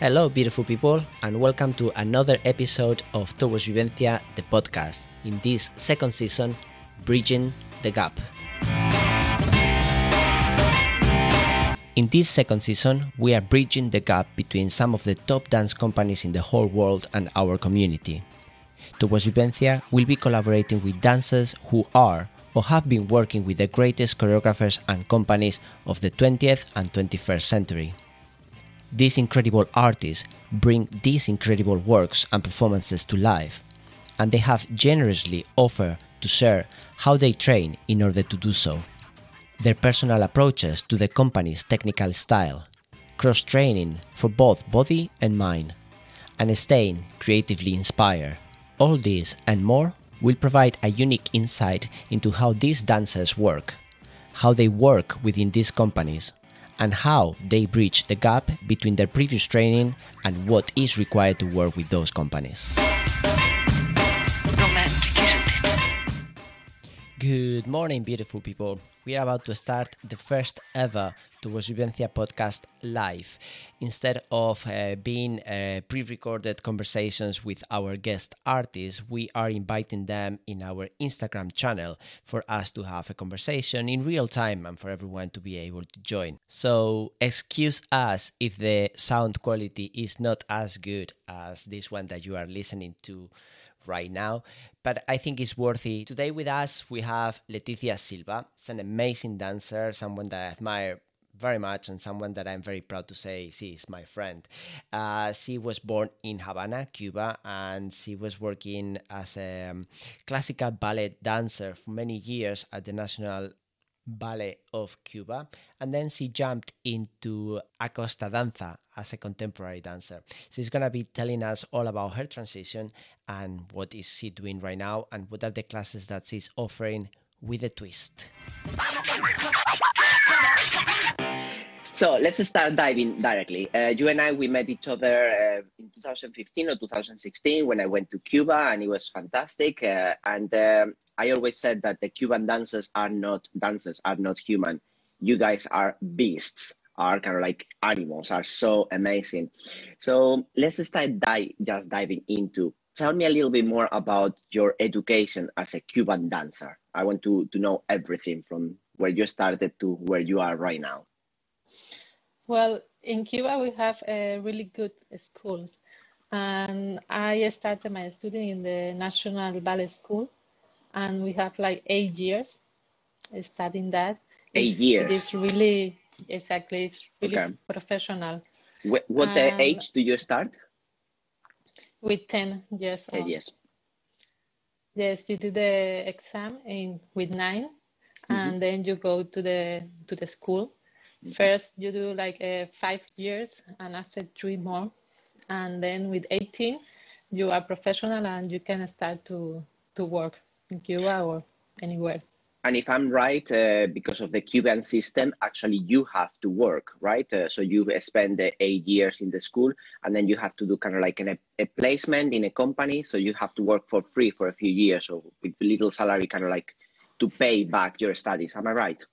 Hello, beautiful people, and welcome to another episode of Towards Vivencia, the podcast. In this second season, Bridging the Gap. In this second season, we are bridging the gap between some of the top dance companies in the whole world and our community. Towards Vivencia will be collaborating with dancers who are or have been working with the greatest choreographers and companies of the 20th and 21st century. These incredible artists bring these incredible works and performances to life, and they have generously offered to share how they train in order to do so, their personal approaches to the company's technical style, cross training for both body and mind, and staying creatively inspired. All this and more will provide a unique insight into how these dancers work, how they work within these companies, and how they bridge the gap between their previous training and what is required to work with those companies. Good morning, beautiful people. We are about to start the first ever Towards Vivencia podcast live. Instead of uh, being uh, pre recorded conversations with our guest artists, we are inviting them in our Instagram channel for us to have a conversation in real time and for everyone to be able to join. So, excuse us if the sound quality is not as good as this one that you are listening to right now, but I think it's worthy. Today with us, we have Leticia Silva. She's an amazing dancer, someone that I admire very much and someone that I'm very proud to say she is my friend. Uh, she was born in Havana, Cuba, and she was working as a um, classical ballet dancer for many years at the National Ballet of Cuba, and then she jumped into Acosta Danza as a contemporary dancer. She's gonna be telling us all about her transition and what is she doing right now, and what are the classes that she's offering with a twist. So let's start diving directly. Uh, you and I, we met each other uh, in 2015 or 2016 when I went to Cuba, and it was fantastic. Uh, and um, I always said that the Cuban dancers are not dancers, are not human. You guys are beasts, are kind of like animals, are so amazing. So let's start di- just diving into. Tell me a little bit more about your education as a Cuban dancer. I want to, to know everything from where you started to where you are right now. Well, in Cuba, we have uh, really good schools. And I started my studying in the National Ballet School. And we have like eight years studying that. Eight it's, years? It is really, exactly, it's really Okay. professional. What, what age do you start? With 10 years old. years. Yes, you do the exam in with 9 and then you go to the to the school. First, you do like uh, five years, and after three more, and then with 18, you are professional and you can start to to work in Cuba or anywhere. And if I'm right, uh, because of the Cuban system, actually you have to work, right? Uh, so you spend the eight years in the school, and then you have to do kind of like an, a placement in a company. So you have to work for free for a few years, or with little salary, kind of like to pay back your studies. Am I right?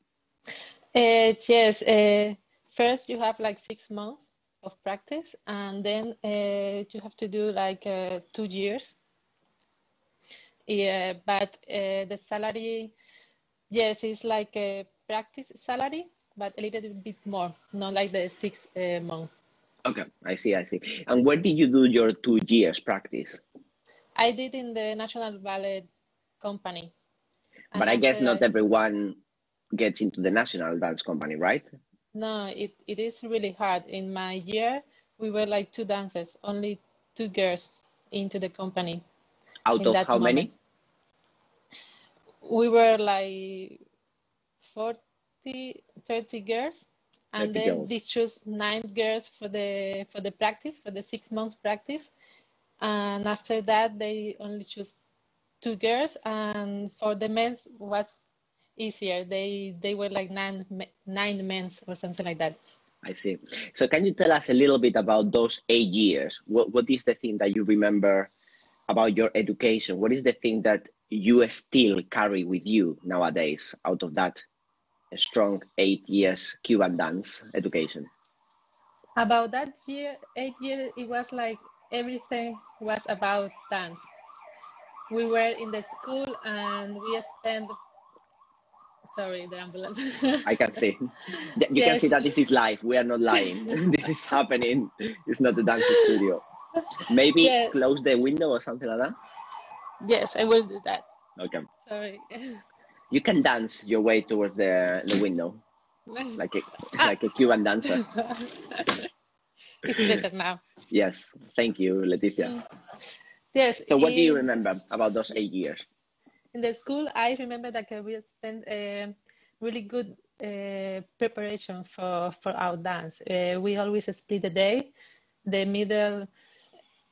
Uh, yes, uh, first you have like six months of practice, and then uh, you have to do like uh, two years. Yeah, but uh, the salary, yes, it's like a practice salary, but a little bit more, not like the six uh, months. Okay, I see, I see. And where did you do your two years practice? I did in the National Ballet Company. And But I guess not everyone gets into the national dance company, right? No, it, it is really hard. In my year, we were like two dancers, only two girls into the company. Out of how many? We were like 40, 30 girls, 30 and then girls. they choose nine girls for the for the practice, for the six months practice. And after that, they only choose two girls, and for the men's was easier. They they were like nine nine men's or something like that. I see. So can you tell us a little bit about those eight years? What what is the thing that you remember about your education? What is the thing that you still carry with you nowadays out of that strong eight years Cuban dance education? about that year, eight years, it was like everything was about dance. We were in the school and we spent. Sorry, the ambulance. I can see. You yes. can see that this is live. We are not lying. this is happening. It's not a dance studio. Maybe yes. close the window or something like that. Yes, I will do that. Okay. Sorry. You can dance your way towards the the window, like a like a Cuban dancer. it's better now. Yes, thank you, Leticia. Mm. Yes. So, what in, do you remember about those eight years? In the school, I remember that we spent a really good uh, preparation for for our dance. Uh, we always split the day. The middle,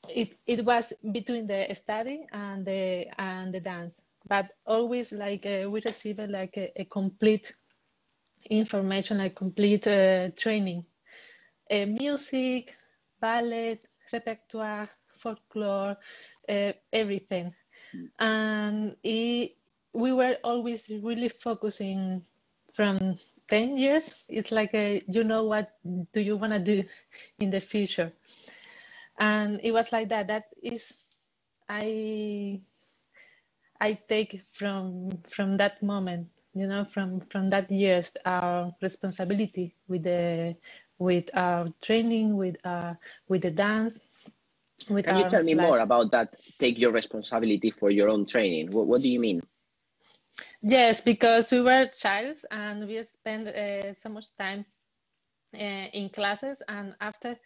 it it was between the study and the and the dance, but always like uh, we received like a, a complete information, like complete training music, ballet, repertoire, folklore, everything. And it, we were always really focusing from 10 years. It's like, a, you know, what do you want to do in the future? And it was like that. That is, I, I take from from that moment, you know, from from that years, our responsibility with the with our training, with uh, with the dance. With Can you tell me life. more about that? Take your responsibility for your own training. What, what do you mean? Yes, because we were child and we spent uh, so much time uh, in classes, and after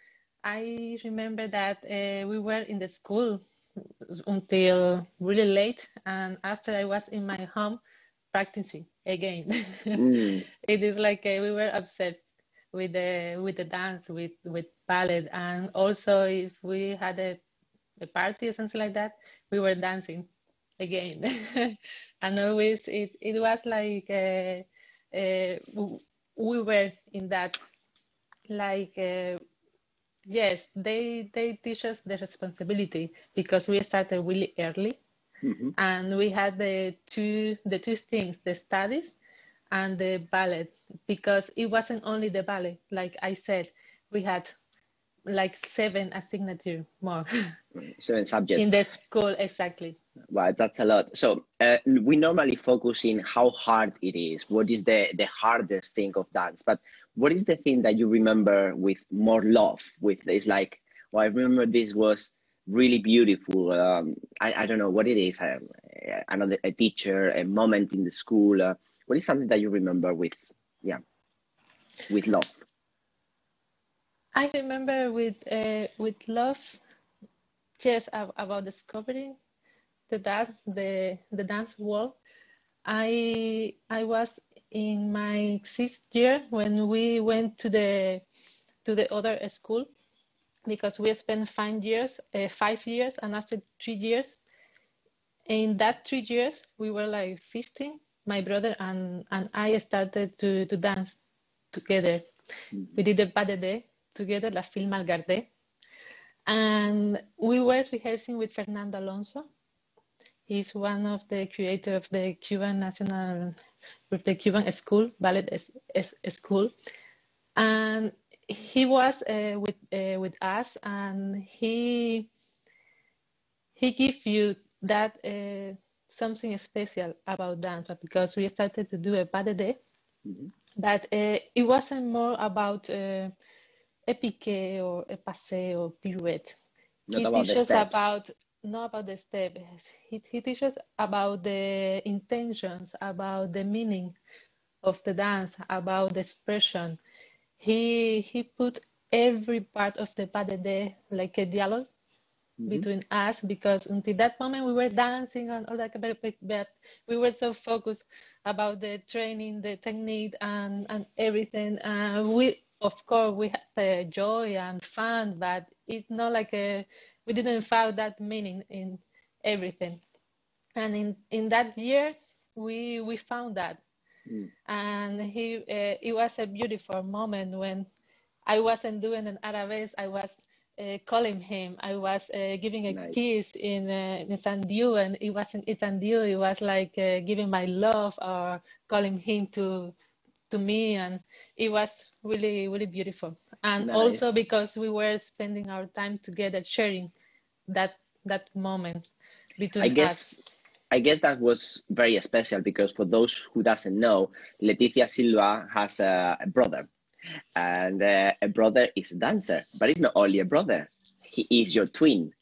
I remember that uh, we were in the school until really late, and after I was in my home practicing again. Mm. it is like uh, we were obsessed with the with the dance with with ballet. And also if we had a, a party or something like that we were dancing again. And always it it was like uh, uh, we were in that like uh, yes they they teach us the responsibility because we started really early. Mm-hmm. and we had the two the two things the studies and the ballet because it wasn't only the ballet. Like I said, we had like seven signature more. Seven subjects in the school, exactly. Right, that's a lot. So uh, we normally focus in how hard it is. What is the the hardest thing of dance? But what is the thing that you remember with more love? With it's like, well, I remember this was really beautiful. Um, I I don't know what it is. I, another a teacher, a moment in the school. Uh, what is something that you remember with yeah with love. I remember with uh, with love yes about discovering the dance the the dance world. I i was in my sixth year when we went to the to the other school because we spent five years uh, five years and after three years. In that three years we were like 15 my brother and, and I started to, to dance together. Mm-hmm. We did the pas de deux together, La Fille Mal Gardée. And we were rehearsing with Fernando Alonso. He's one of the creators of the Cuban National, with the Cuban School, Ballet School. And he was uh, with uh, with us, and he he gave you that uh, something special about dance because we started to do a pas de deux, mm-hmm. but uh, it wasn't more about uh, a piqué or a passe or pirouette. Not he about teaches about not about the steps. He, he teaches about the intentions, about the meaning of the dance, about the expression. He he put every part of the pas de deux like a dialogue mm-hmm. between us because until that moment we were dancing and all that, but, but we were so focused about the training, the technique, and and everything. Uh, we of course we had the joy and fun, but it's not like a we didn't find that meaning in everything. And in in that year we we found that. Mm. And he, uh, it was a beautiful moment when I wasn't doing an arabesque. I was calling him. I was uh, giving a nice. kiss in uh, Tendu, and it wasn't Tendu. It was like uh, giving my love or calling him to to me, and it was really really beautiful. And Nice. also because we were spending our time together, sharing that that moment between I us. guess I guess that was very special because for those who doesn't know, Leticia Silva has a, a brother, and uh, a brother is a dancer, but it's not only a brother; he is your twin.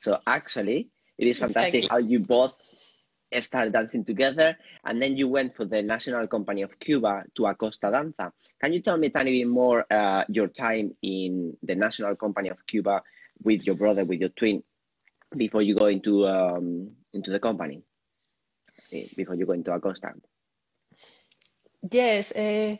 So actually, it is fantastic Exactly. how you both started dancing together, and then you went for the National Company of Cuba to Acosta Danza. Can you tell me a tiny bit more uh, your time in the National Company of Cuba with your brother, with your twin, before you go into um, into the company? eh, before you go into Acosta. Yes, uh,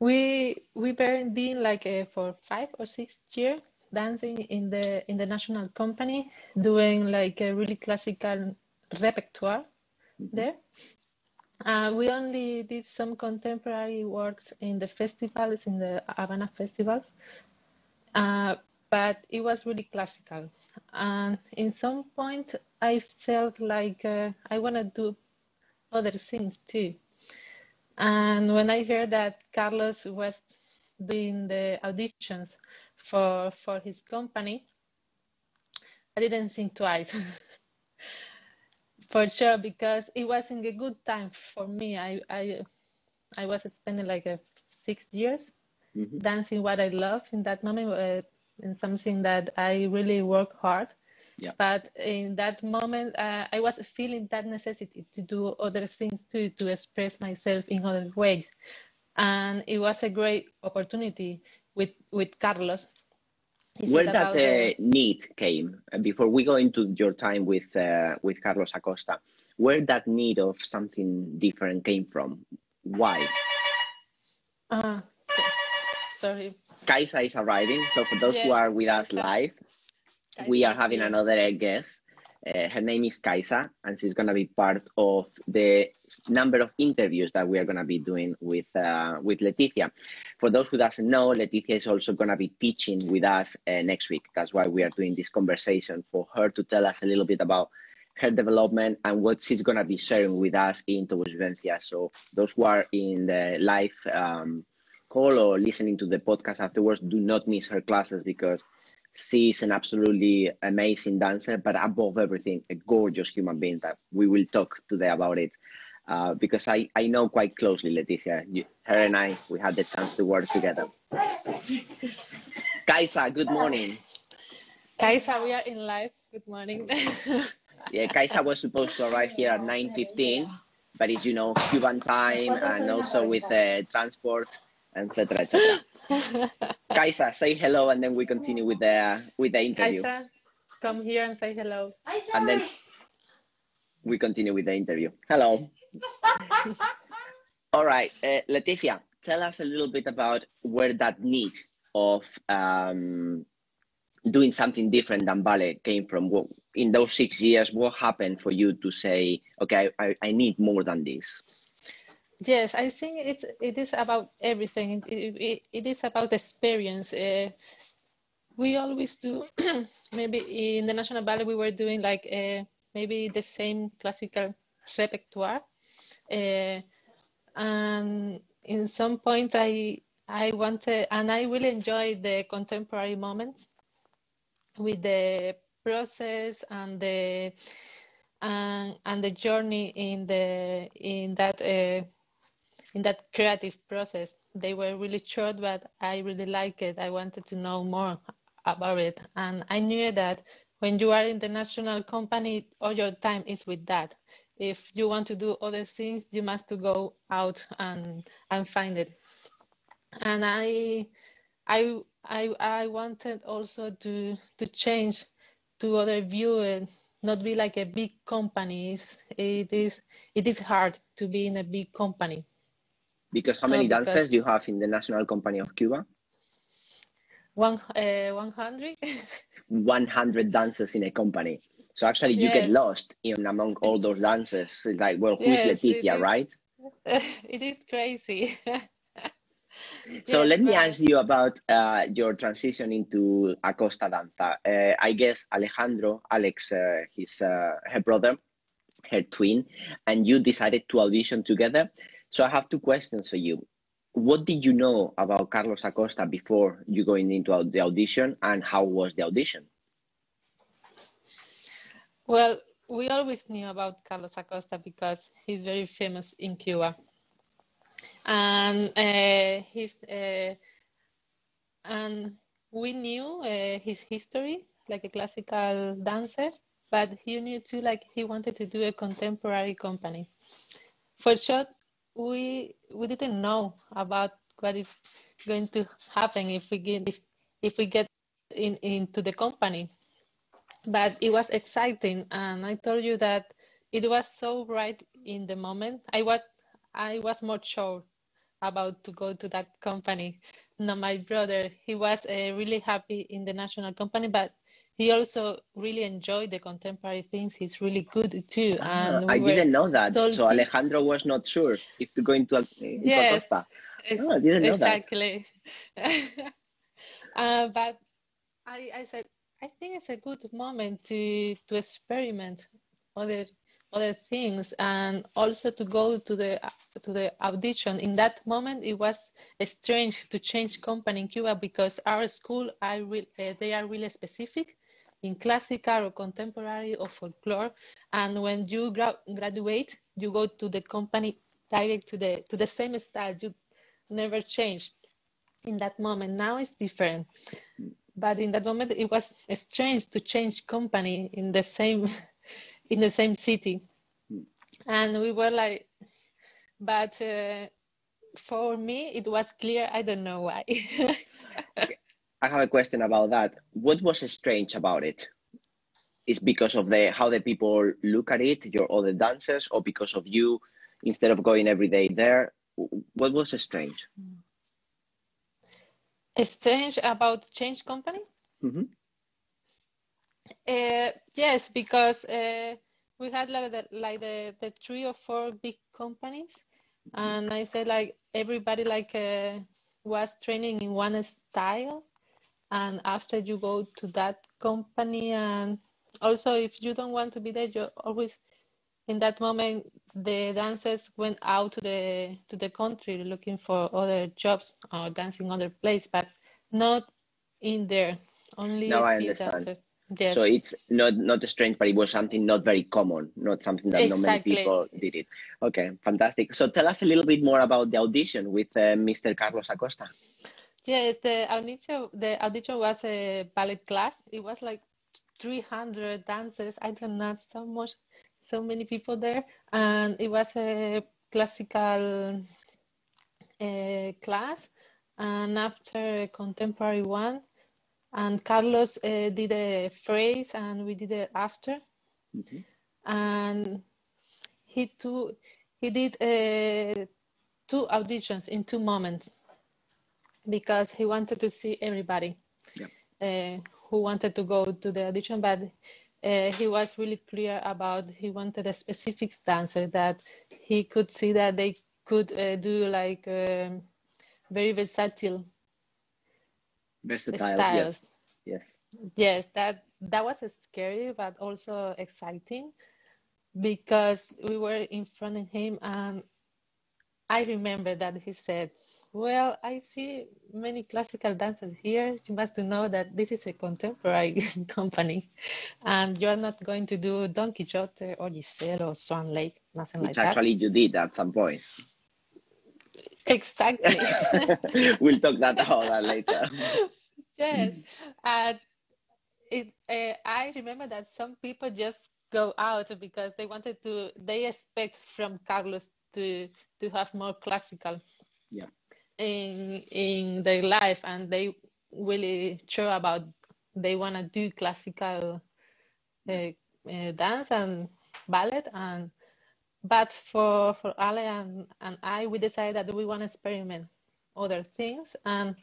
we we been been like uh, for five or six years dancing in the in the national company, doing like a really classical repertoire there. Uh, we only did some contemporary works in the festivals, in the Havana festivals, uh, but it was really classical. And in some point, I felt like uh, I want to do other things too. And when I heard that Carlos was doing the auditions for for his company, I didn't think twice. for sure, because it wasn't a good time for me. I I I was spending like a six years Mhm. dancing what I love in that moment, uh, in something that I really work hard. Yeah. But in that moment, uh, I was feeling that necessity to do other things too, to express myself in other ways, and it was a great opportunity with with Carlos. He Where that uh, need came uh, before we go into your time with uh, with Carlos Acosta, where that need of something different came from? Why? So- sorry. Kaisa is arriving, so for those who are with us live, we are having another guest. Uh, her name is Kaisa, and she's gonna be part of the number of interviews that we are gonna be doing with uh, with Leticia. For those who doesn't know, Leticia is also gonna be teaching with us uh, next week. That's why we are doing this conversation for her to tell us a little bit about her development and what she's gonna be sharing with us in Towards. So those who are in the live um, call or listening to the podcast afterwards, do not miss her classes because she is an absolutely amazing dancer, but above everything, a gorgeous human being that we will talk today about it. Uh, because I, I know quite closely Leticia. You, her and I, we had the chance to work together. Kaisa, good morning. Kaisa, we are in live. Good morning. Yeah, Kaisa was supposed to arrive here at 9.15, but it's, you know, Cuban time and also with uh, transport, etc., etc. Kaisa, say hello and then we continue with the, with the interview. Kaisa, come here and say hello. and then we continue with the interview. Hello. All right, uh, Leticia, tell us a little bit about where that need of um, doing something different than ballet came from. What, in those six years, what happened for you to say, okay, I, I need more than this? Yes, I think it's it is about everything. It, it, it is about experience. Uh, we always do maybe in the National Ballet we were doing like uh, maybe the same classical repertoire, uh, and in some points I I wanted and I really enjoy the contemporary moments with the process and the and and the journey in the in that uh, in that creative process. They were really short, but I really liked it. I wanted to know more about it, and I knew that when you are in the national company, all your time is with that. If you want to do other things, you must to go out and and find it. And I I I I wanted also to to change to other view and not be like a big company. It's, it is it is hard to be in a big company. Because how No, many because- dancers do you have in the National Company of Cuba? One uh, one hundred. 100 dancers in a company. So actually, you get lost in among all those dancers. It's like, well, who is Yes, it Leticia, is. right? it is crazy. So Yes, let me ask you about uh, your transition into Acosta Danza. Uh, I guess Alejandro, Alex, uh, his uh, her brother, her twin, and you decided to audition together. So I have two questions for you. what did you know about Carlos Acosta before you going into the audition, and how was the audition? Well, we always knew about Carlos Acosta because he's very famous in Cuba, and uh, he's uh, and we knew uh, his history like a classical dancer, but he knew too like he wanted to do a contemporary company. For sure, we we didn't know about what is going to happen if we get if, if we get in, into the company. But it was exciting and i told you that it was so right in the moment. I was i was more sure about to go to that company. No my brother he was uh, really happy in the national company but he also really enjoyed the contemporary things. He's really good too. Ah, and we I didn't know that. So Alejandro was not sure if to go into, into yes, Acosta. Oh, I didn't know exactly. that. uh, but I, I said, I think it's a good moment to to experiment other other things and also to go to the to the audition in that moment it was strange to change company in cuba because our school are re- uh, they are really specific in classical or contemporary or folklore. And when you gra- graduate, you go to the company direct to the to the same style. You never change. In that moment, now it's different. But in that moment, it was strange to change company in the same in the same city, and we were like, but. Uh, for me, it was clear. I don't know why. I have a question about that. What was strange about it? Is because of the how the people look at it, your other dancers, or because of you instead of going every day there? What was strange? Strange about change company? Mm-hmm. Uh, yes, because uh, we had like the, like the, the three or four big companies, mm-hmm. and I said like everybody like uh, was training in one style, and after you go to that company and also if you don't want to be there you always in that moment the dancers went out to the to the country looking for other jobs or dancing other place but not in there. Only now i understand. yes. so it's not not strange but it was something not very common not something that exactly. not many people did it. Okay fantastic. So tell us a little bit more about the audition with uh, mr carlos acosta Yes, the audition the audition was a ballet class. It was like 300 dancers. I don't know so much, so many people there, and it was a classical uh, class, and after a contemporary one, and Carlos uh, did a phrase, and we did it after, mm-hmm. and he too he did uh, two auditions in two moments because he wanted to see everybody uh, who wanted to go to the audition, but uh, he was really clear about he wanted a specific dancer that he could see that they could uh, do like um, very versatile. Versatile styles. yes. Yes. Yes that that was scary but also exciting because we were in front of him and i remember that he said well, I see many classical dancers here. You must know that this is a contemporary company, and you're not going to do Don Quixote or Giselle or Swan Lake, nothing Which like that. actually you did at some point. Exactly. we'll talk that about that later. yes, and it. Uh, I remember that some people just go out because they wanted to. They expect from Carlos to to have more classical. Yeah in in their life and they really sure about they want to do classical uh, uh, dance and ballet and but for for Ale and, and I we decided that we want to experiment other things and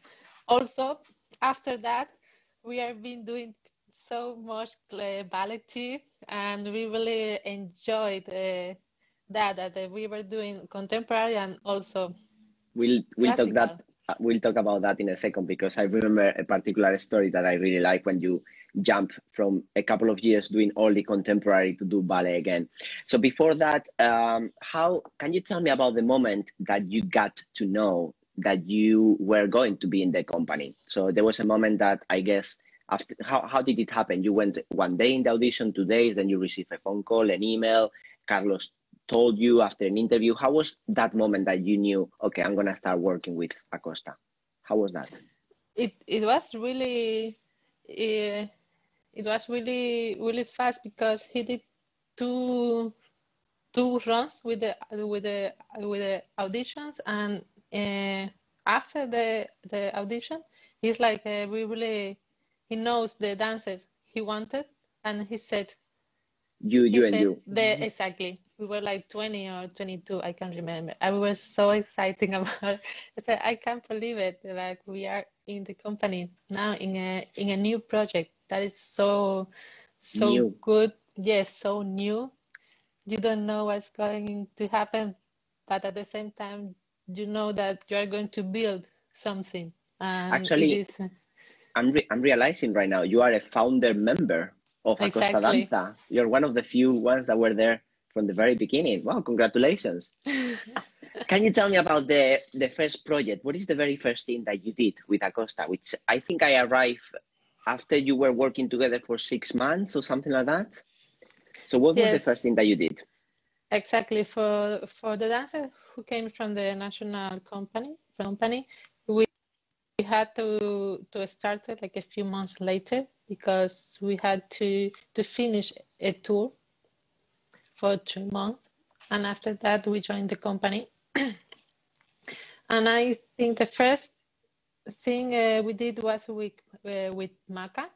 also after that we have been doing so much uh, ballet too and we really enjoyed uh, that that we were doing contemporary and also We'll we'll talk that we'll talk about that in a second because I remember a particular story that I really like when you jump from a couple of years doing only contemporary to do ballet again. So before that, um, how can you tell me about the moment that you got to know that you were going to be in the company. So there was a moment that I guess after how, how did it happen? You went one day in the audition, two days, then you received a phone call, an email. Carlos told you after an interview. How was that moment that you knew, okay, I'm gonna start working with Acosta? How was that? It it was really uh, it was really really fast because he did two two runs with the with the with the auditions and uh, after the the audition he's like uh, we really he knows the dancers he wanted and he said you you and you the, exactly we were like 20 or 22 i can't remember i was so excited about it i said i can't believe it like we are in the company now in a in a new project that is so so New. good yes so new you don't know what's going to happen but at the same time you know that you are going to build something and Actually, is uh, I'm re- I'm realizing right now you are a founder member of Acosta Exactly. Danza. You're one of the few ones that were there from the very beginning. Wow, congratulations. Can you tell me about the the first project? What is the very first thing that you did with Acosta? Which I think I arrived after you were working together for six months or something like that. So what was the first thing that you did? Exactly for for the dancer who came from the national company company, we, we had to to start it like a few months later because we had to to finish a tour for two months, and after that we joined the company. and I think the first thing uh, we did was with uh, with Maca.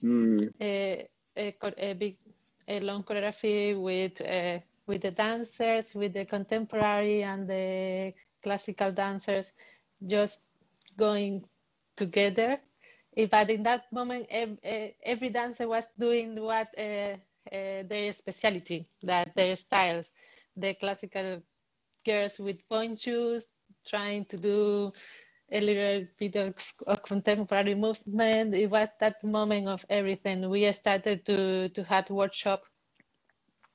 Hmm, a, a, a big a long choreography with uh, with the dancers with the contemporary and the classical dancers just going together. Eh, but in that moment ev- eh, every dancer was doing what uh, uh, their specialty that their styles the classical girls with point shoes trying to do a little bit of, of contemporary movement. It was that moment of everything. We started to to have workshop.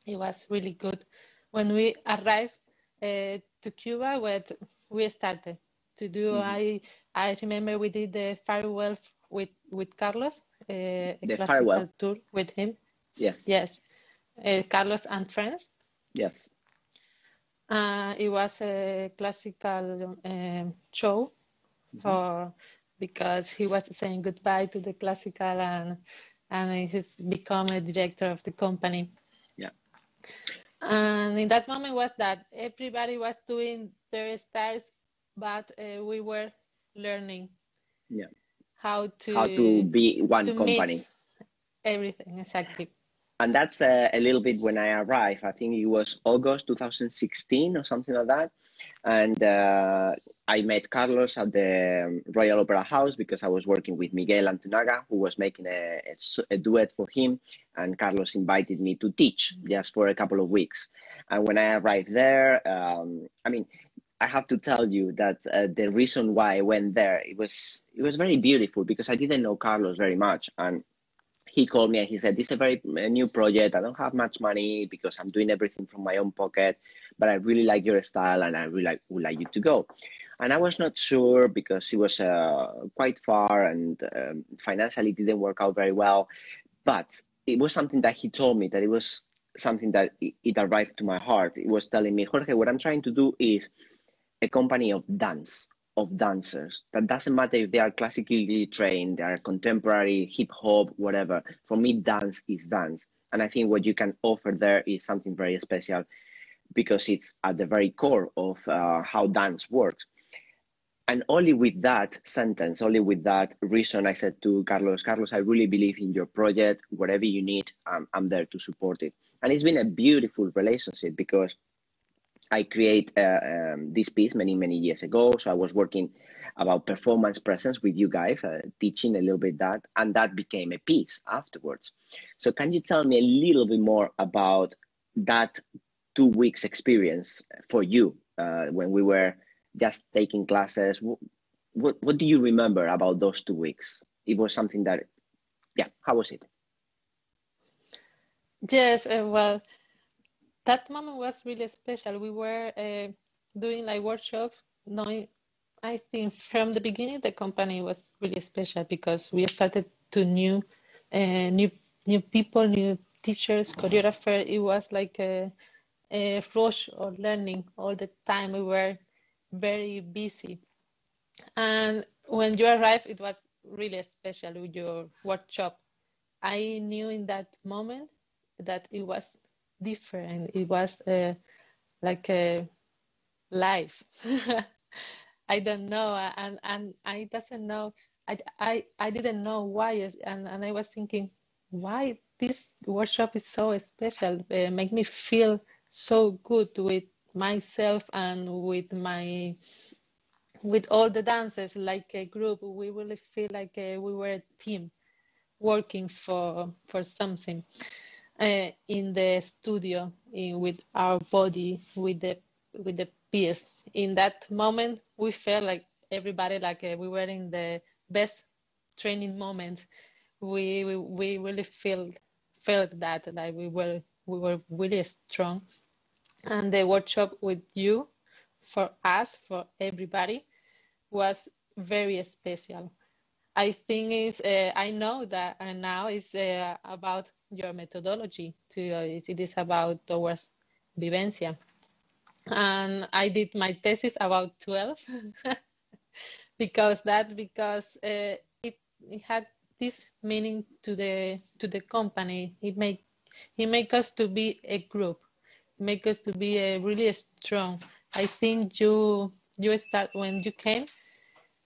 It was really good. When we arrived uh, to Cuba, what we started to do, Mhm. I I remember we did the farewell with with Carlos, uh, a The classical farewell. tour with him. Yes, Yes, uh, Carlos and friends. yes. Uh, it was a classical um, show for because he was saying goodbye to the classical and and he's become a director of the company. Yeah. And in that moment was that everybody was doing their styles, but uh, we were learning Yeah. how to How to be one to company. everything exactly. And that's uh, a little bit when I arrived. I think it was August 2016 or something like that. And uh, I met Carlos at the Royal Opera House because I was working with Miguel Altunaga, who was making a duet for him. And Carlos invited me to teach just for a couple of weeks. And when I arrived there, um, I mean, I have to tell you that uh, the reason why I went there it was it was very beautiful because I didn't know Carlos very much, and he called me and he said, This is a very new project. I don't have much money because I'm doing everything from my own pocket, but I really like your style and I really like, would like you to go. And I was not sure because it was uh, quite far and um, financially didn't work out very well. But it was something that he told me that it was something that it arrived to my heart. It was telling me, Jorge, what I'm trying to do is a company of dance of dancers. That doesn't matter if they are classically trained they are contemporary hip hop whatever. For me dance is dance. And i think what you can offer there is something very special because it's at the very core of uh, how dance works. And only with that sentence only with that reason i said to carlos carlos i really believe in your project. Whatever you need i'm, I'm there to support it. And it's been a beautiful relationship because I create uh, um, this piece many many years ago. So I was working about performance presence with you guys, uh, teaching a little bit that, and that became a piece afterwards. So can you tell me a little bit more about that two weeks experience for you uh, when we were just taking classes? What, what what do you remember about those two weeks? It was something that, yeah. How was it? Yes, uh, well, that moment was really special. We were uh, doing like workshops, knowing I think from the beginning the company was really special because we started to new, uh, new, new people, new teachers, choreographer. It was like a, a rush of learning all the time. We were very busy, and when you arrived, it was really special with your workshop. I knew in that moment that it was different. It was uh, like a life. I don't know, and and I doesn't know. I I I didn't know why, and and I was thinking why this workshop is so special. Uh, make me feel so good with myself and with my with all the dancers like a group we really feel like uh, we were a team working for for something uh, in the studio in, with our body with the with the piece. In that moment we felt like everybody like uh, we were in the best training moment. We we, we really felt felt that like we were we were really strong. And the workshop with you for us for everybody was very special. I think is uh, i know that uh, now is uh, about your methodology too it is about towards vivencia. And I did my thesis about 12 because that because uh, it, it had this meaning to the to the company. It make it make us to be a group. Make us to be a really strong. I think you you start when you came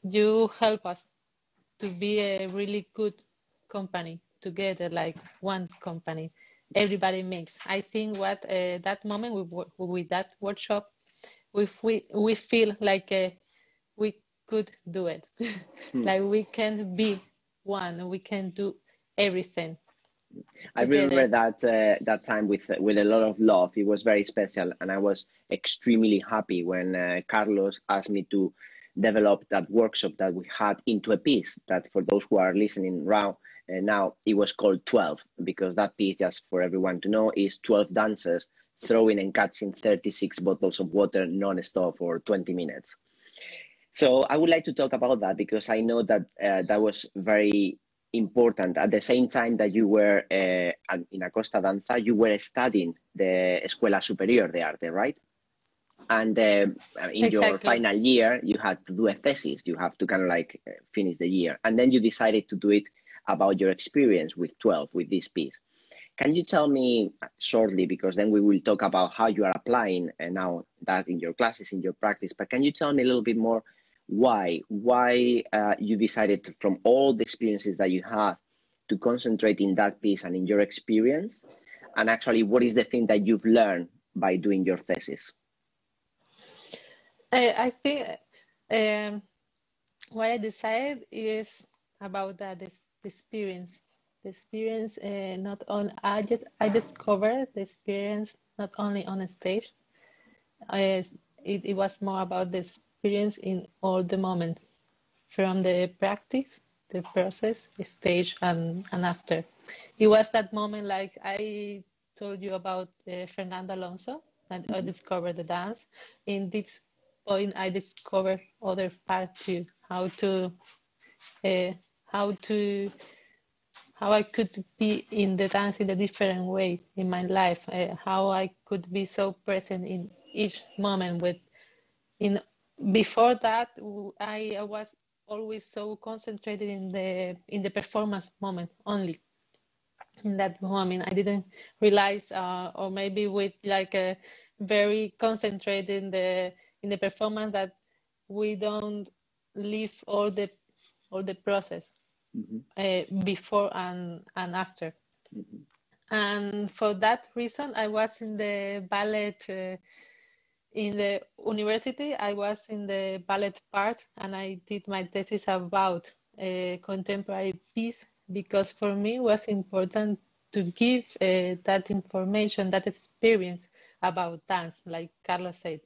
you help us to be a really good company together like one company everybody makes. I think what uh, that moment with, with that workshop, we we we feel like uh, we could do it, hmm. like we can be one. We can do everything. I remember that uh, that time with with a lot of love. It was very special, and I was extremely happy when uh, Carlos asked me to develop that workshop that we had into a piece. That for those who are listening now, uh, now it was called 12 because that piece, just for everyone to know, is 12 dancers throwing and catching 36 bottles of water non-stop for 20 minutes. So I would like to talk about that because I know that uh, that was very important. At the same time that you were uh, in Acosta Danza, you were studying the Escuela Superior de Arte, right? And uh, in exactly. your final year, you had to do a thesis. You have to kind of like uh, finish the year, and then you decided to do it about your experience with 12 with this piece. Can you tell me shortly, because then we will talk about how you are applying and now that in your classes, in your practice, but can you tell me a little bit more why, why uh, you decided from all the experiences that you have to concentrate in that piece and in your experience? And actually, what is the thing that you've learned by doing your thesis? I, I think um, what I decided is about that the experience the experience uh, not on I just I discovered the experience not only on a stage I, it, it was more about the experience in all the moments from the practice the process stage and, and after. It was that moment like I told you about uh, Fernando Alonso and I discovered the dance. In this point I discovered other part too how to uh, how to how I could be in the dance in a different way in my life, uh, how I could be so present in each moment. With in before that, I was always so concentrated in the in the performance moment only. In that moment, I didn't realize, uh, or maybe with like a very concentrated in the in the performance that we don't leave all the all the process mm-hmm. uh, before and, and after. Mm-hmm. And for that reason, I was in the ballet uh, in the university. I was in the ballet part, and I did my thesis about uh, contemporary piece because for me it was important to give uh, that information, that experience about dance, like Carlos said,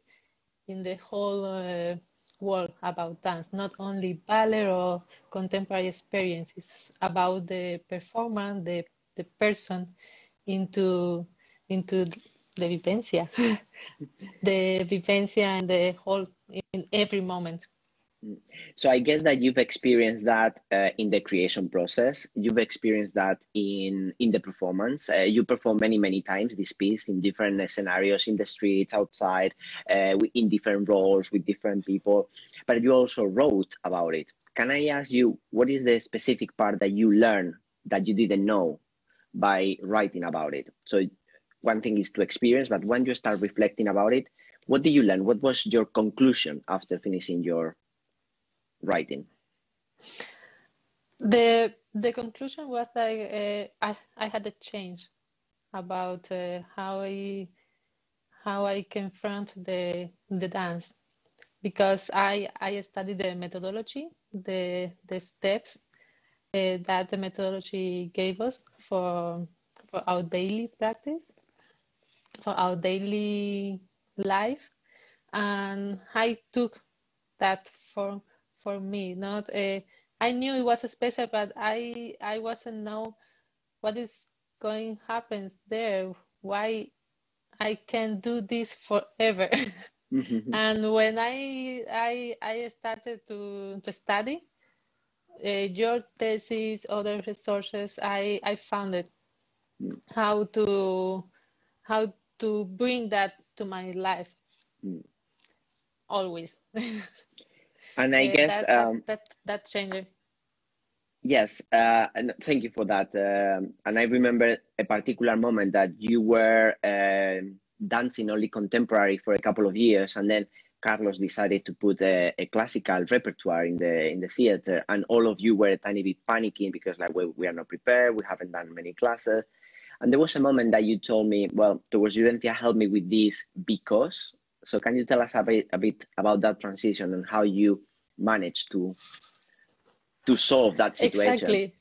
in the whole uh, world about dance, not only ballet or contemporary experience. It's about the performance, the the person into into the vivencia, the vivencia and the whole in every moment. So I guess that you've experienced that uh, in the creation process. You've experienced that in in the performance. Uh, you perform many many times this piece in different scenarios, in the streets, outside, uh, in different roles with different people. But you also wrote about it. Can I ask you what is the specific part that you learned that you didn't know by writing about it? So one thing is to experience, but when you start reflecting about it, what did you learn? What was your conclusion after finishing your writing? The the conclusion was that uh, I I had a change about uh, how I how I confront the the dance because I I studied the methodology the the steps uh, that the methodology gave us for for our daily practice for our daily life and I took that for for me. Not uh, I knew it was special, but I I wasn't know what is going happens there. Why I can do this forever. Mm-hmm. and when I I I started to to study uh, your thesis, other resources, I I found it mm. how to how to bring that to my life mm. always. and I guess that, um, that, that changed. Yes, uh, and thank you for that. Um, and I remember a particular moment that you were uh, dancing only contemporary for a couple of years, and then Carlos decided to put a, a, classical repertoire in the in the theater, and all of you were a tiny bit panicking because like we, we are not prepared, we haven't done many classes, and there was a moment that you told me, well, towards Vivencia help me with this because so can you tell us a bit, a bit about that transition and how you managed to to solve that situation? Exactly.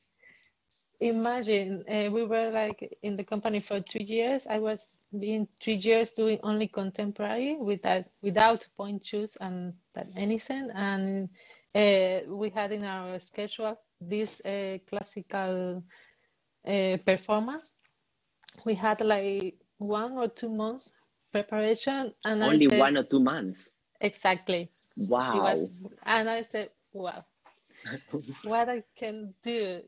Imagine uh, we were like in the company for two years. I was being three years doing only contemporary without without pointe shoes and that anything. And uh, we had in our schedule this uh, classical uh, performance. We had like one or two months preparation and only said, one or two months. Exactly. Wow. was, and i said well what i can do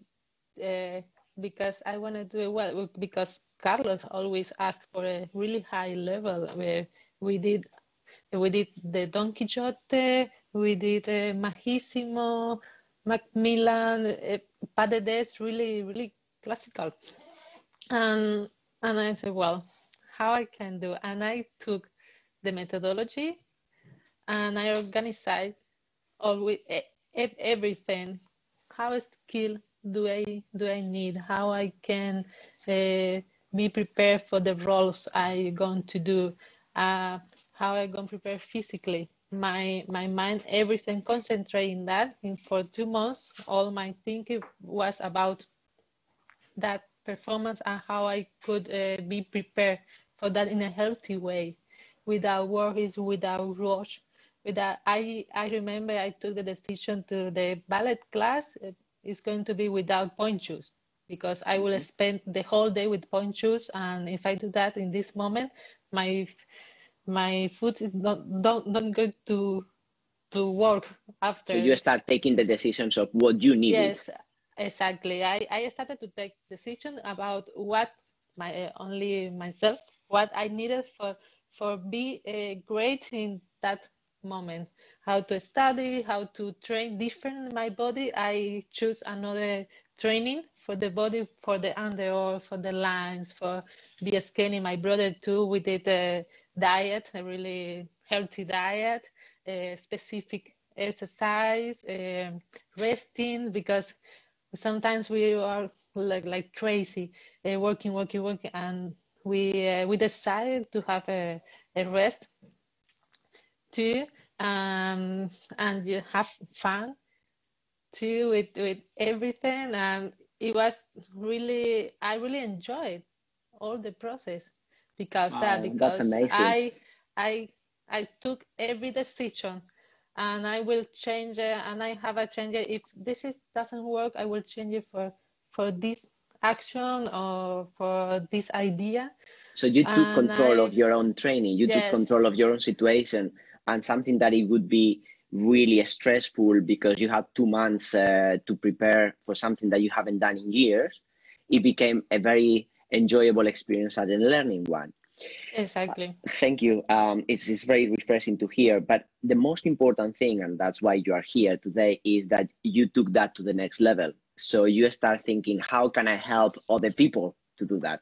uh, because i want to do it well because carlos always asked for a really high level where we did we did the don quixote we did uh, macmillan uh, de deux really really classical. And and i said well how I can do. And I took the methodology and I organized all with everything. How skill do I do I need? How I can uh, be prepared for the roles I going to do? Uh, how I going to prepare physically? My my mind, everything concentrating that. And for two months, all my thinking was about that performance and how I could uh, be prepared for that in a healthy way, without worries, without rush. Without, I, I remember I took the decision to the ballet class. It's going to be without pointe shoes because I will mm-hmm. spend the whole day with pointe shoes. And if I do that in this moment, my my foot is not don't not going to to work after. So you start taking the decisions of what you need. Yes, exactly. I, I started to take decision about what my uh, only myself what I needed for for be uh, great in that moment. How to study, how to train different my body. I choose another training for the body, for the under or for the lines, for be skinny. My brother too. We did a diet, a really healthy diet, a specific exercise, uh, resting because sometimes we are like like crazy, uh, working, working, working, and we uh, we decided to have a, a rest too um, and you have fun too with with everything and it was really I really enjoyed all the process because wow, that because I I I took every decision and I will change it and I have a change it. If this is doesn't work, I will change it for for this action or for this idea. So you took and control I, of your own training. You yes. took control of your own situation, and something that it would be really stressful because you have two months uh, to prepare for something that you haven't done in years, it became a very enjoyable experience and a learning one. Exactly. Uh, thank you. Um, it's, it's very refreshing to hear. But the most important thing, and that's why you are here today, is that you took that to the next level. So you start thinking, how can I help other people to do that?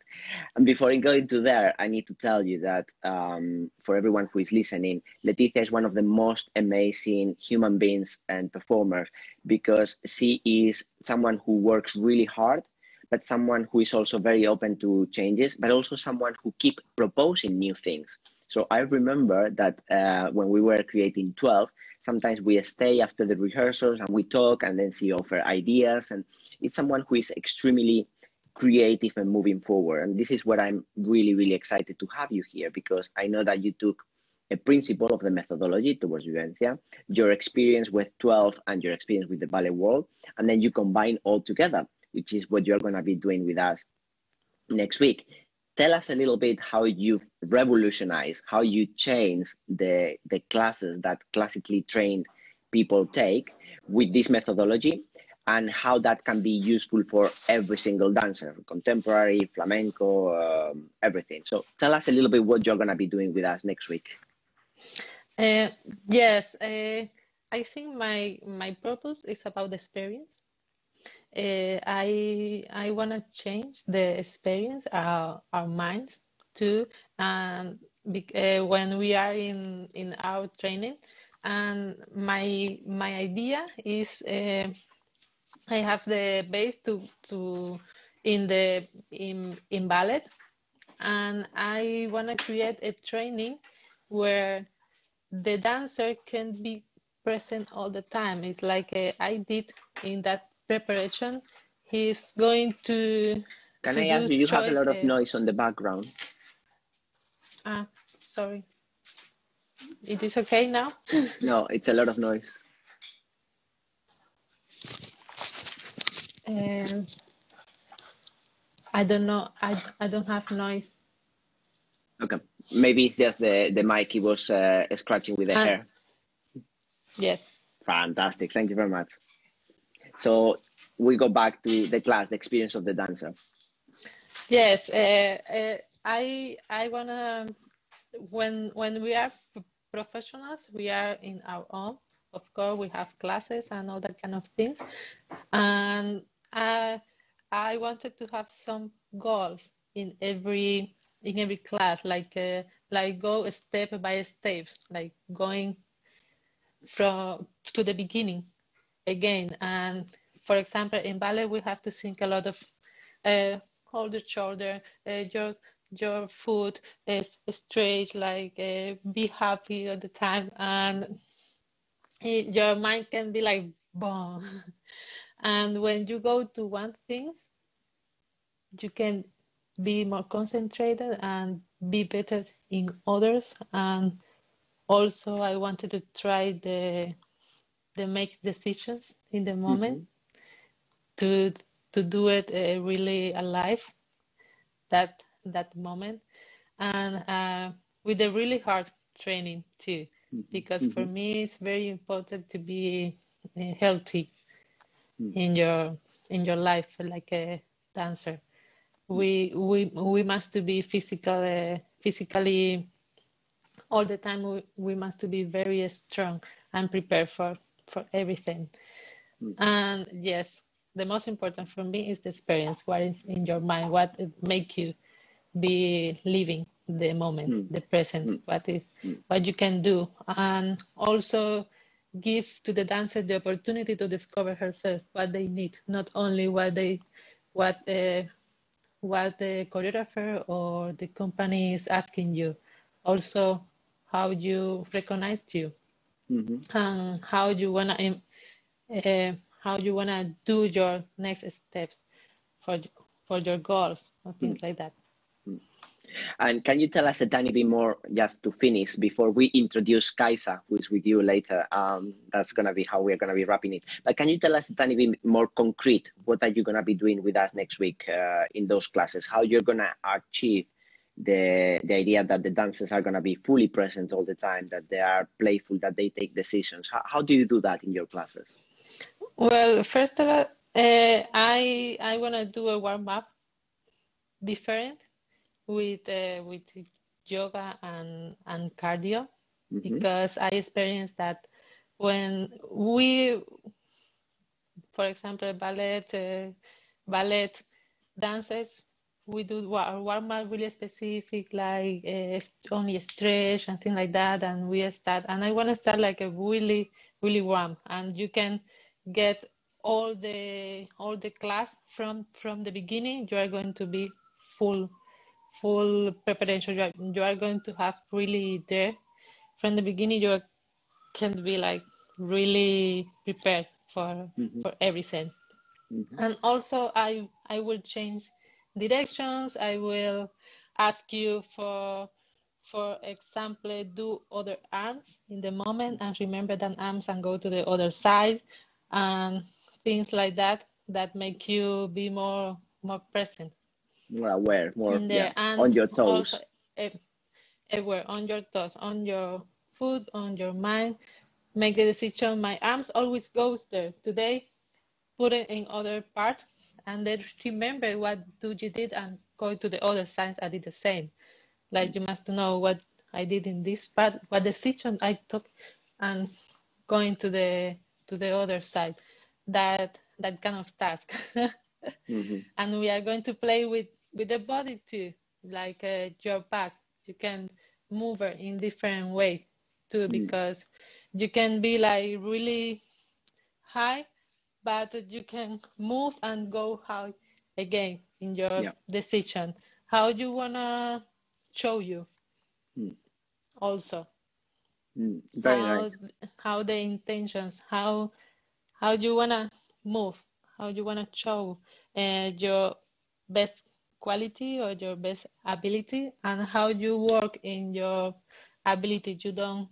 And before I go into there, I need to tell you that um, for everyone who is listening, Leticia is one of the most amazing human beings and performers because she is someone who works really hard but someone who is also very open to changes, but also someone who keep proposing new things. So I remember that uh, when we were creating 12, sometimes we stay after the rehearsals and we talk and then she offer ideas. And it's someone who is extremely creative and moving forward. And this is what I'm really, really excited to have you here because I know that you took a principle of the methodology towards Vivencia, your experience with 12 and your experience with the ballet world, and then you combine all together which is what you're going to be doing with us next week. Tell us a little bit how you've revolutionized, how you change the, the classes that classically trained people take with this methodology and how that can be useful for every single dancer, contemporary, flamenco, um, everything. So tell us a little bit what you're going to be doing with us next week. Uh, yes, uh, I think my my purpose is about experience uh, I I want to change the experience our our minds too, and uh, when we are in in our training, and my my idea is uh, I have the base to to in the in in ballet, and I want to create a training where the dancer can be present all the time. It's like uh, I did in that preparation, he's going to. Can to I ask you? You have a lot of noise on the background. Ah, sorry. It is okay now? no, it's a lot of noise. Um, I don't know. I, I don't have noise. Okay. Maybe it's just the, the mic he was uh, scratching with the uh, hair. Yes. Fantastic. Thank you very much. So we go back to the class, the experience of the dancer. Yes, uh, uh, I I wanna when when we are professionals, we are in our own. Of course, we have classes and all that kind of things, and I I wanted to have some goals in every in every class, like uh, like go step by step, like going from to the beginning again. And for example, in ballet, we have to think a lot of uh, hold the shoulder, uh, your your foot is straight, like uh, be happy all the time, and it, your mind can be like boom. And when you go to one things, you can be more concentrated and be better in others. And also, I wanted to try the they make decisions in the moment mm-hmm. to to do it uh, really alive that that moment and uh, with a really hard training too mm-hmm. because mm-hmm. for me it's very important to be uh, healthy mm-hmm. in your in your life like a dancer we we we must to be physical uh, physically all the time we, we must to be very strong and prepared for for everything. Mm. And yes, the most important for me is the experience. What is in your mind? What make you be living the moment, mm. the present? Mm. What is hmm. what you can do, and also give to the dancer the opportunity to discover herself what they need, not only what they what uh, what the choreographer or the company is asking you, also how you recognize you mm-hmm. and how you wanna uh, how you wanna do your next steps for for your goals or things mm-hmm. like that. Mm-hmm. And can you tell us a tiny bit more, just to finish, before we introduce Kaisa, who is with you later? Um, that's going to be how we're going to be wrapping it. But can you tell us a tiny bit more concrete? What are you going to be doing with us next week uh, in those classes? How you're going to achieve the the idea that the dancers are going to be fully present all the time, that they are playful, that they take decisions. How, how do you do that in your classes? Well, first of all, uh, I I want to do a warm up different with uh, with yoga and and cardio mm-hmm. because I experienced that when we, for example, ballet uh, ballet dancers we do warm up really specific, like uh, only stretch and things like that. And we start, and I want to start like a really, really warm. And you can get all the all the class from from the beginning. You are going to be full, full preparation. You are, you are going to have really there from the beginning. You can be like really prepared for mm-hmm. for everything. Mm-hmm. And also, I I will change directions. I will ask you for, for example, do other arms in the moment and remember that arms and go to the other side and things like that that make you be more more present. More aware, more yeah, on your toes. Also, everywhere, on your toes, on your foot, on your mind. Make the decision. My arms always goes there. Today, put it in other part and then remember what do you did and go to the other side I did the same. Like you must know what I did in this part, what decision I took, and going to the to the other side. That that kind of task. mm-hmm. And we are going to play with with the body too, like uh, your back. You can move it in different way too, mm because you can be like really high but you can move and go out again in your yeah. decision. How you wanna show you mm. also. Mm. How, nice. how the intentions, how how you wanna move, how you wanna show uh, your best quality or your best ability, and how you work in your ability you don't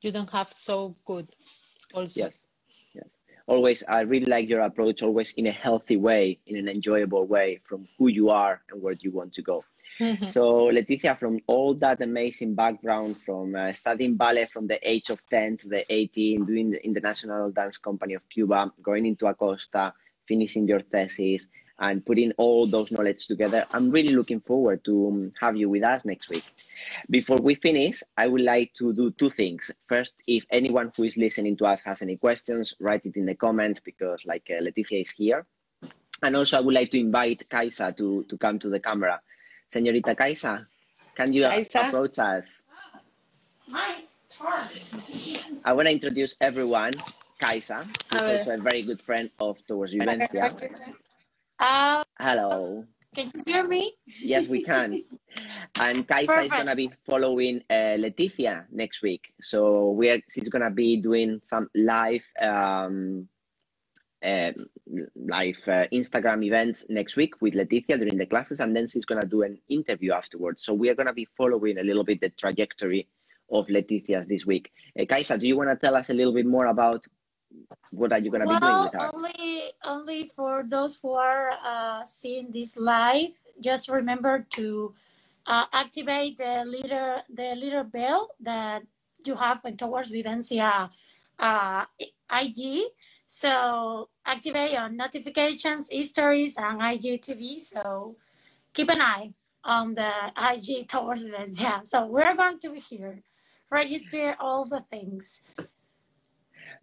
you don't have so good also. Yes always i really like your approach always in a healthy way in an enjoyable way from who you are and where you want to go mm-hmm. so leticia from all that amazing background from uh, studying ballet from the age of 10 to the 18 doing the international dance company of cuba going into acosta finishing your thesis and putting all those knowledge together. I'm really looking forward to um, have you with us next week. Before we finish, I would like to do two things. First, if anyone who is listening to us has any questions, write it in the comments because like uh, Leticia is here. And also I would like to invite Kaisa to, to come to the camera. Señorita Kaisa, can you Kaisa? approach us? My turn. I want to introduce everyone. Kaisa, who's also a very good friend of Towards Vivencia. Uh, Hello. Can you hear me? Yes, we can. and Kaisa Perfect. is gonna be following uh, Leticia next week. So we're she's gonna be doing some live um, uh, live uh, Instagram events next week with Leticia during the classes, and then she's gonna do an interview afterwards. So we are gonna be following a little bit the trajectory of Leticia's this week. Uh, Kaisa, do you want to tell us a little bit more about what are you going to well, be doing with her? Only, only for those who are uh, seeing this live, just remember to uh, activate the little the little bell that you have towards Vivencia uh, IG. So activate your notifications, histories, and IGTV. So keep an eye on the IG towards Vivencia. So we're going to be here. Register all the things.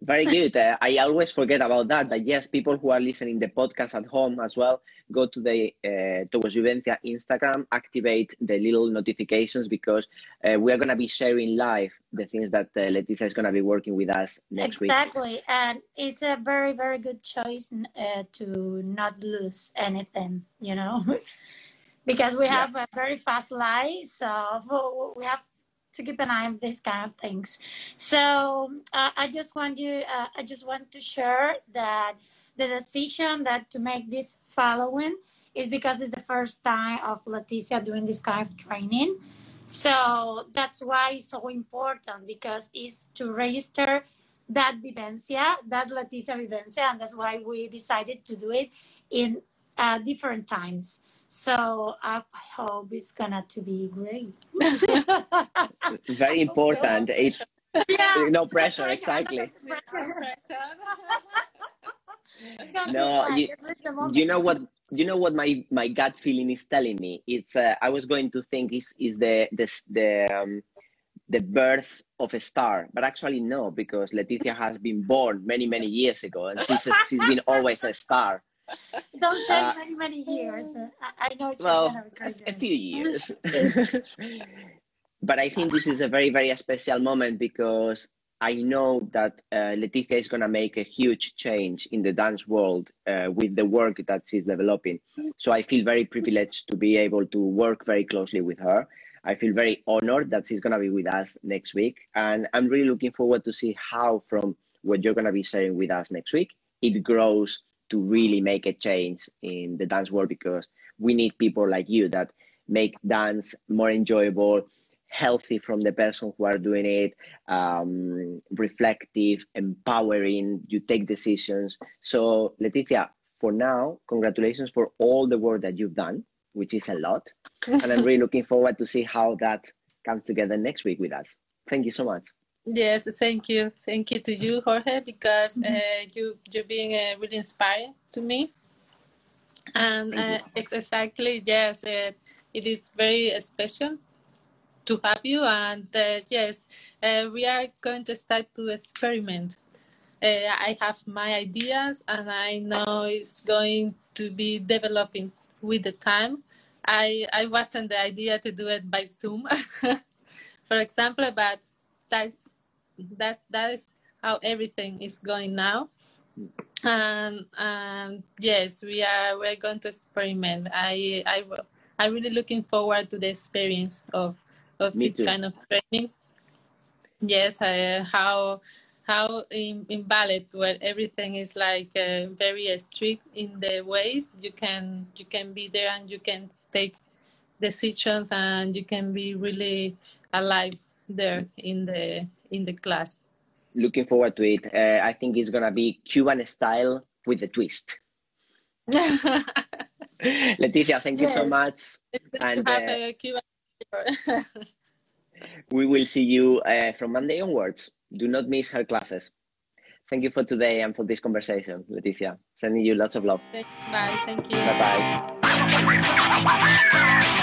Very good. Uh, I always forget about that. But yes, people who are listening the podcast at home as well, go to the uh, Towards Vivencia Instagram, activate the little notifications because uh, we are going to be sharing live the things that uh, Leticia is going to be working with us next exactly. week. Exactly, and it's a very very good choice uh, to not lose anything. You know. because we have yeah. a very fast life, so we have to keep an eye on these kind of things. So uh, I just want you, uh, I just want to share that the decision that to make this following is because it's the first time of Leticia doing this kind of training. So that's why it's so important because it's to register that vivencia, that Leticia vivencia, and that's why we decided to do it in uh, different times. So I hope it's gonna to be great. Very important. It, yeah. no pressure, exactly. No, you, you know what you know what my my gut feeling is telling me it's uh, i was going to think is is the the the um, the birth of a star but actually no because leticia has been born many many years ago and she's a, she's been always a star don't say uh, many many years i, I know well a few years but i think this is a very very special moment because I know that uh, Leticia is going to make a huge change in the dance world uh, with the work that she's developing. So I feel very privileged to be able to work very closely with her. I feel very honored that she's going to be with us next week. And I'm really looking forward to see how, from what you're going to be sharing with us next week, it grows to really make a change in the dance world because we need people like you that make dance more enjoyable, healthy from the person who are doing it, um, reflective, empowering, you take decisions. So, Leticia, for now, congratulations for all the work that you've done, which is a lot. and I'm really looking forward to see how that comes together next week with us. Thank you so much. Yes, thank you. Thank you to you, Jorge, because mm-hmm. uh, you, you're being uh, really inspiring to me. And uh, exactly, yes, uh, it is very special to have you. And uh, yes, uh, we are going to start to experiment. Uh, I have my ideas, and I know it's going to be developing with the time. I I wasn't the idea to do it by Zoom, for example, but that's that that is how everything is going now. And um, yes, we are we're going to experiment. I I I'm really looking forward to the experience of of Me this too. kind of training. Yes, uh, how how in, in ballet where everything is like uh, very strict in the ways you can you can be there and you can take decisions and you can be really alive there in the in the class looking forward to it uh, i think it's gonna be cuban style with a twist leticia thank yes. you so much and uh, we will see you uh, from Monday onwards. Do not miss her classes. Thank you for today and for this conversation, Leticia. Sending you lots of love. Bye. Thank you. Bye bye.